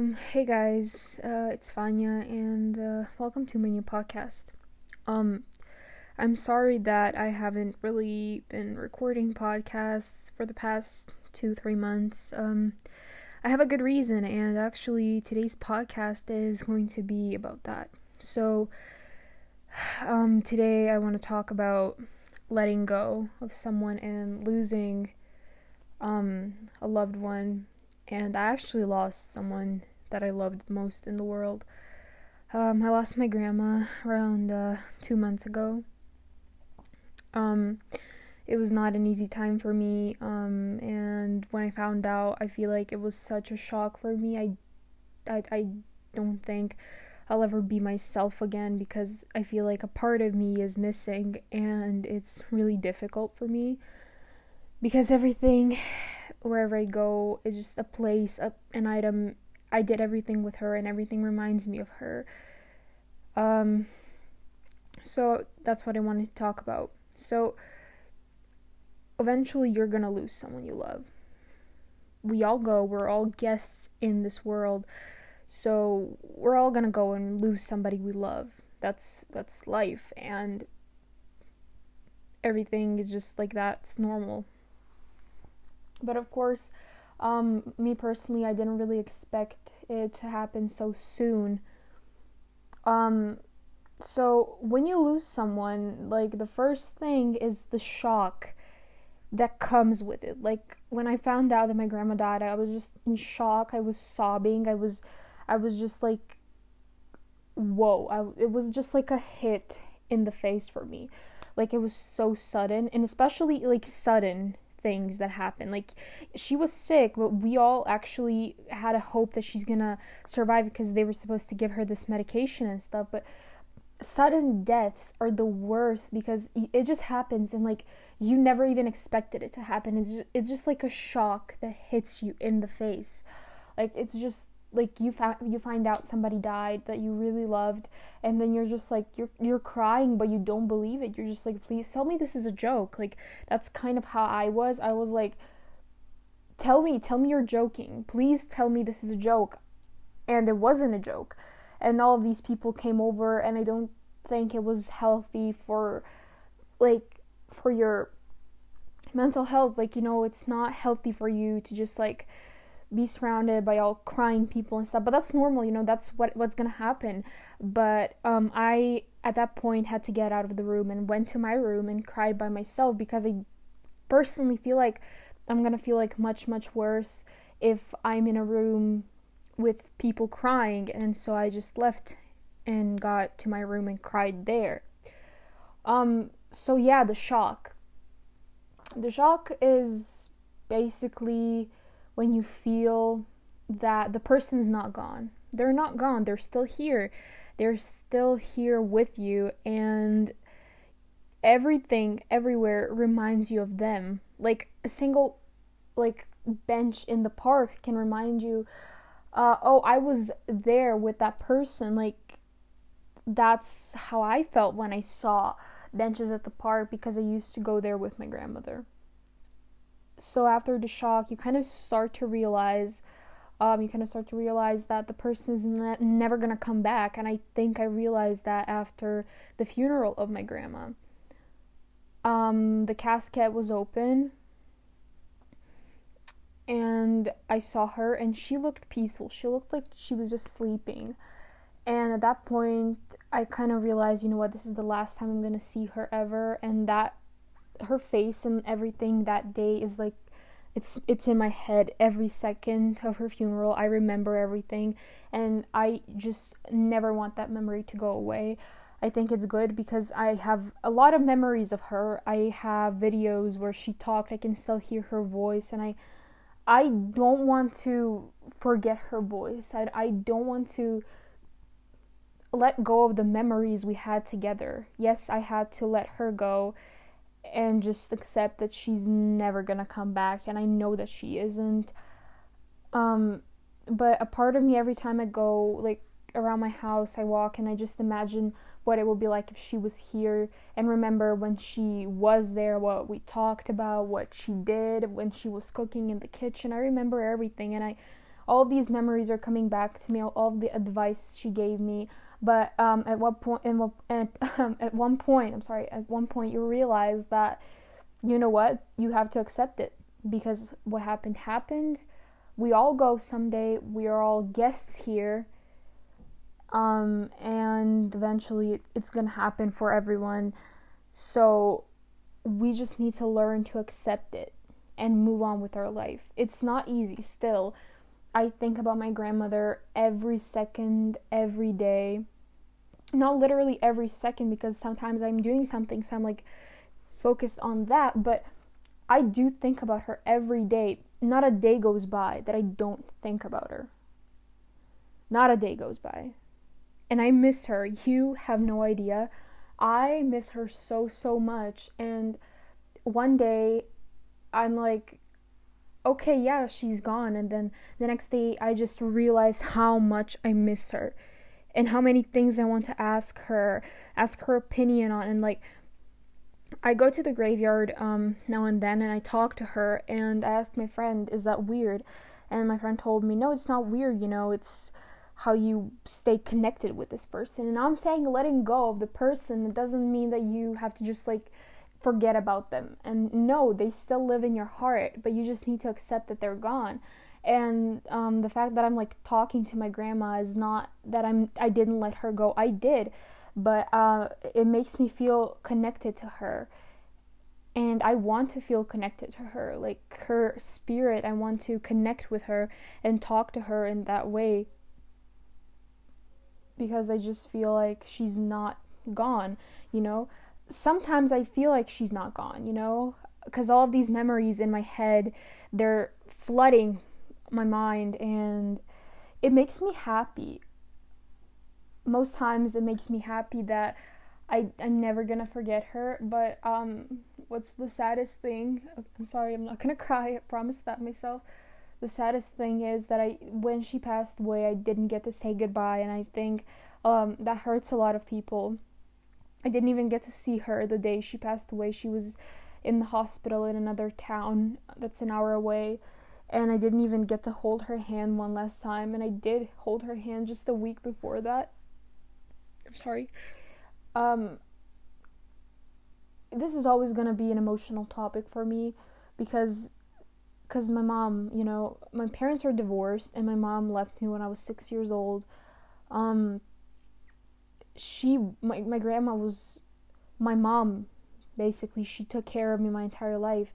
Um, hey guys, uh, it's Vanya, and uh, welcome to my new podcast. Um, I'm sorry that I haven't really been recording podcasts for the past two, three months. Um, I have a good reason, and actually, today's podcast is going to be about that. So, um, today I want to talk about letting go of someone and losing um, a loved one and I actually lost someone that I loved most in the world. Um, I lost my grandma around uh, two months ago. Um, it was not an easy time for me, um, and when I found out, I feel like it was such a shock for me. I, I, I don't think I'll ever be myself again because I feel like a part of me is missing, and it's really difficult for me because everything wherever I go is just a place, a, an item. I did everything with her, and everything reminds me of her. Um, so that's what I wanted to talk about. So, eventually, you're gonna lose someone you love. We all go, we're all guests in this world. So, we're all gonna go and lose somebody we love. That's that's life and everything is just like that's normal. But of course, um, me personally, I didn't really expect it to happen so soon. Um, so when you lose someone, like the first thing is the shock that comes with it. Like when I found out that my grandma died, I was just in shock. I was sobbing. I was, I was just like, whoa! I, it was just like a hit in the face for me. Like it was so sudden, and especially like sudden things that happen. Like she was sick, but we all actually had a hope that she's gonna survive because they were supposed to give her this medication and stuff. But sudden deaths are the worst because it just happens and like you never even expected it to happen. It's just, it's just like a shock that hits you in the face. Like it's just like you found you find out somebody died that you really loved and then you're just like you're you're crying but you don't believe it. You're just like please tell me this is a joke. Like that's kind of how I was. I was like tell me tell me you're joking. Please tell me this is a joke. And it wasn't a joke. And all of these people came over and I don't think it was healthy for like for your mental health. Like you know it's not healthy for you to just like be surrounded by all crying people and stuff but that's normal you know that's what what's gonna happen. But um i at that point had to get out of the room and went to my room and cried by myself because i personally feel like i'm gonna feel like much much worse if i'm in a room with people crying. And so i just left and got to my room and cried there. Um so yeah the shock. The shock is basically when you feel that the person's not gone. They're not gone, they're still here. They're still here with you, and everything everywhere reminds you of them. Like a single like bench in the park can remind you uh, oh i was there with that person like that's how i felt when i saw benches at the park because i used to go there with my grandmother so after the shock, you kind of start to realize, um, you kind of start to realize that the person is ne- never gonna come back. And I think I realized that after the funeral of my grandma. Um, the casket was open, and I saw her, and she looked peaceful. She looked like she was just sleeping. And at that point, I kind of realized, you know what, this is the last time I'm gonna see her ever, and that her face and everything that day is like it's it's in my head every second of her funeral. I remember everything and I just never want that memory to go away. I think it's good because I have a lot of memories of her. I have videos where she talked. I can still hear her voice and I I don't want to forget her voice. I I don't want to let go of the memories we had together. Yes, I had to let her go and just accept that she's never gonna come back and I know that she isn't. Um but a part of me every time I go like around my house I walk and I just imagine what it would be like if she was here and remember when she was there what we talked about what she did when she was cooking in the kitchen I remember everything and I all these memories are coming back to me, all the advice she gave me. But um, at what point, at, um, at one point, I'm sorry, at one point, you realize that, you know what, you have to accept it because what happened happened. We all go someday. We are all guests here. Um, and eventually, it's gonna happen for everyone. So we just need to learn to accept it and move on with our life. It's not easy still. I think about my grandmother every second, every day. Not literally every second because sometimes I'm doing something, so I'm like focused on that, but I do think about her every day. Not a day goes by that I don't think about her. Not a day goes by. And I miss her. You have no idea. I miss her so, so much. And one day I'm like, okay, yeah, she's gone. And then the next day, I just realized how much I miss her and how many things I want to ask her, ask her opinion on. And like, I go to the graveyard um, now and then and I talk to her and I asked my friend, is that weird? And my friend told me, no, it's not weird, you know, it's how you stay connected with this person. And I'm saying letting go of the person, it doesn't mean that you have to just like forget about them. And no, they still live in your heart, but you just need to accept that they're gone. And um, the fact that I'm like talking to my grandma is not that I'm I didn't let her go. I did, but uh, it makes me feel connected to her, and I want to feel connected to her. Like her spirit, I want to connect with her and talk to her in that way because I just feel like she's not gone. You know, sometimes I feel like she's not gone, you know, because all of these memories in my head, they're flooding my mind and it makes me happy. Most times it makes me happy that I I'm never to forget her, but um what's the saddest thing? I'm sorry, I'm not to cry. I promise that myself. The saddest thing is that I when she passed away, I didn't get to say goodbye and I think um that hurts a lot of people I didn't even get to see her the day she passed away. She was in the hospital in another town that's an hour away. And I didn't even get to hold her hand one last time. And I did hold her hand just a week before that. I'm sorry. Um, this is always going to be an emotional topic for me because because my mom, you know, my parents are divorced and my mom left me when I was 6 years old. Um she my, my grandma was my mom. Basically she took care of me my entire life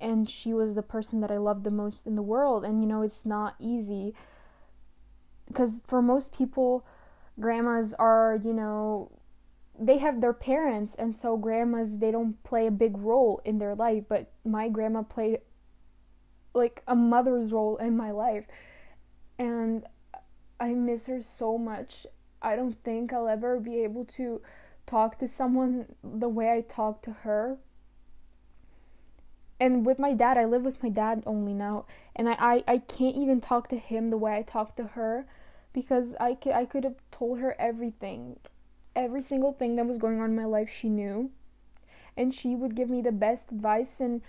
and she was the person that I loved the most in the world. And you know it's not easy because for most people grandmas are you know they have their parents and so grandmas they don't play a big role in their life but my grandma played like a mother's role in my life. And I miss her so much I don't think I'll ever be able to talk to someone the way I talk to her. And with my dad, I live with my dad only now, and I, I, I can't even talk to him the way I talk to her because I could, I could have told her everything. Every single thing that was going on in my life, she knew. And she would give me the best advice, and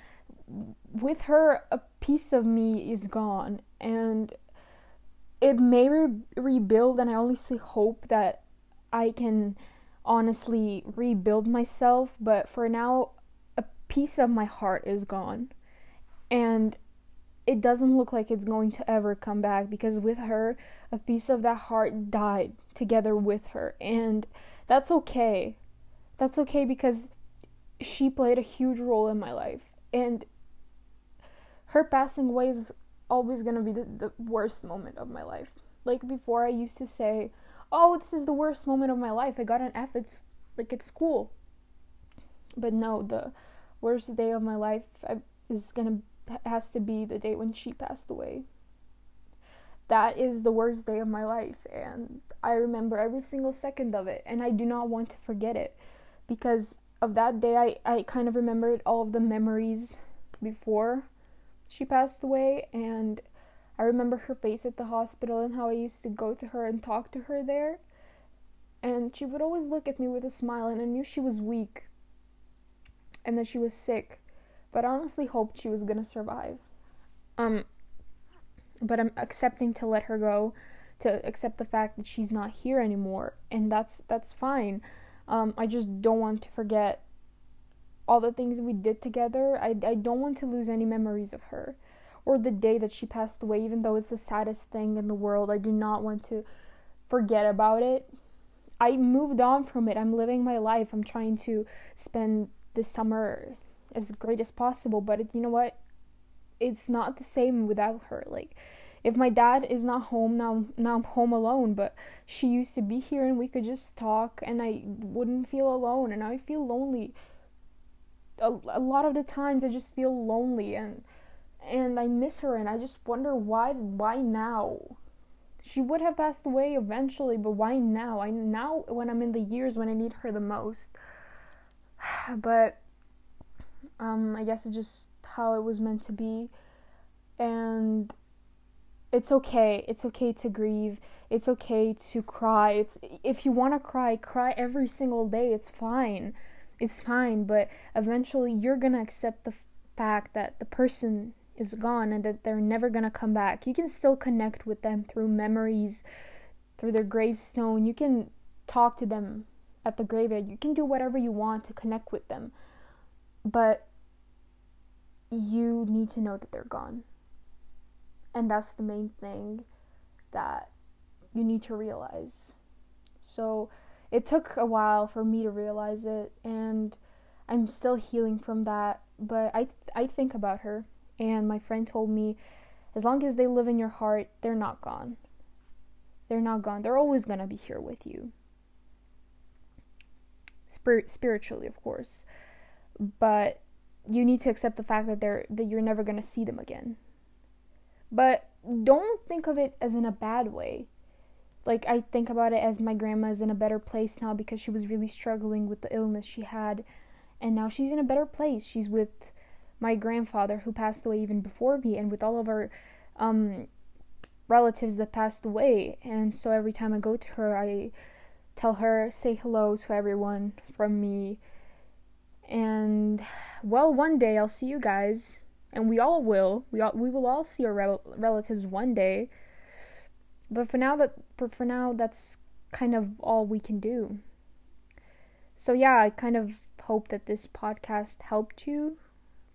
with her, a piece of me is gone. And it may re- rebuild and i honestly hope that i can honestly rebuild myself but for now a piece of my heart is gone. And it doesn't look like it's going to ever come back because with her a piece of that heart died together with her. And that's okay. That's okay because she played a huge role in my life. And her passing away is always gonna be the, the worst moment of my life. Like before, I used to say, "Oh, this is the worst moment of my life. I got an F. It's like at school." But no, the worst day of my life is gonna has to be the day when she passed away. That is the worst day of my life, and I remember every single second of it, and I do not want to forget it because of that day. I I kind of remembered all of the memories before she passed away and I remember her face at the hospital and how I used to go to her and talk to her there. And she would always look at me with a smile, and I knew she was weak and that she was sick, but I honestly hoped she was gonna survive. Um, but I'm accepting to let her go, to accept the fact that she's not here anymore, and that's that's fine. Um, I just don't want to forget all the things we did together. I I don't want to lose any memories of her or the day that she passed away, even though it's the saddest thing in the world. I do not want to forget about it. I moved on from it. I'm living my life. I'm trying to spend this summer as great as possible, but it, you know what? It's not the same without her. Like if my dad is not home now now I'm home alone, but she used to be here and we could just talk and I wouldn't feel alone and I feel lonely. A, a lot of the times I just feel lonely and and I miss her and I just wonder why why now? She would have passed away eventually, but why now? I now when I'm in the years when I need her the most. but um I guess it's just how it was meant to be. And it's okay. It's okay to grieve. It's okay to cry. It's if you want to cry, cry every single day. It's fine. It's fine, but eventually you're to accept the fact that the person is gone and that they're never to come back. You can still connect with them through memories, through their gravestone. You can talk to them at the graveyard. You can do whatever you want to connect with them. But you need to know that they're gone. And that's the main thing that you need to realize. So it took a while for me to realize it and I'm still healing from that, but I I think about her and my friend told me as long as they live in your heart, they're not gone. They're not gone. They're always going to be here with you. Spirit spiritually, of course. But you need to accept the fact that they're that you're never going to see them again. But don't think of it as in a bad way. Like I think about it as my grandma's in a better place now because she was really struggling with the illness she had and now she's in a better place. She's with my grandfather who passed away even before me and with all of our um, relatives that passed away. And so every time I go to her, I tell her, say hello to everyone from me. And well, one day I'll see you guys, and we all will. We all, we will all see our rel- relatives one day. But for now, that for now, that's kind of all we can do. So yeah, I kind of hope that this podcast helped you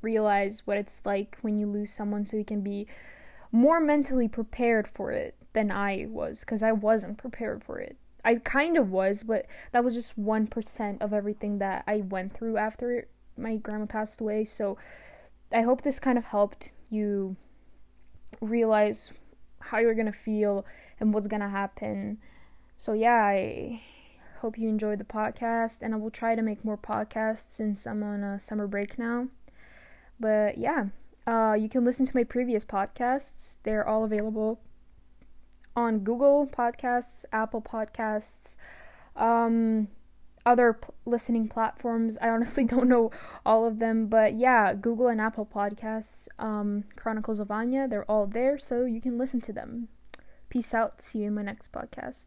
realize what it's like when you lose someone so you can be more mentally prepared for it than I was because I wasn't prepared for it. I kind of was, but that was just 1% of everything that I went through after my grandma passed away. So I hope this kind of helped you realize how you're going to feel and what's to happen. So yeah, I hope you enjoyed the podcast and I will try to make more podcasts since I'm on a summer break now. But yeah, uh, you can listen to my previous podcasts. They're all available on Google Podcasts, Apple Podcasts, um, other p- listening platforms. I honestly don't know all of them, but yeah, Google and Apple Podcasts, um, Chronicles of Anya, they're all there, so you can listen to them. Peace out. See you in my next podcast.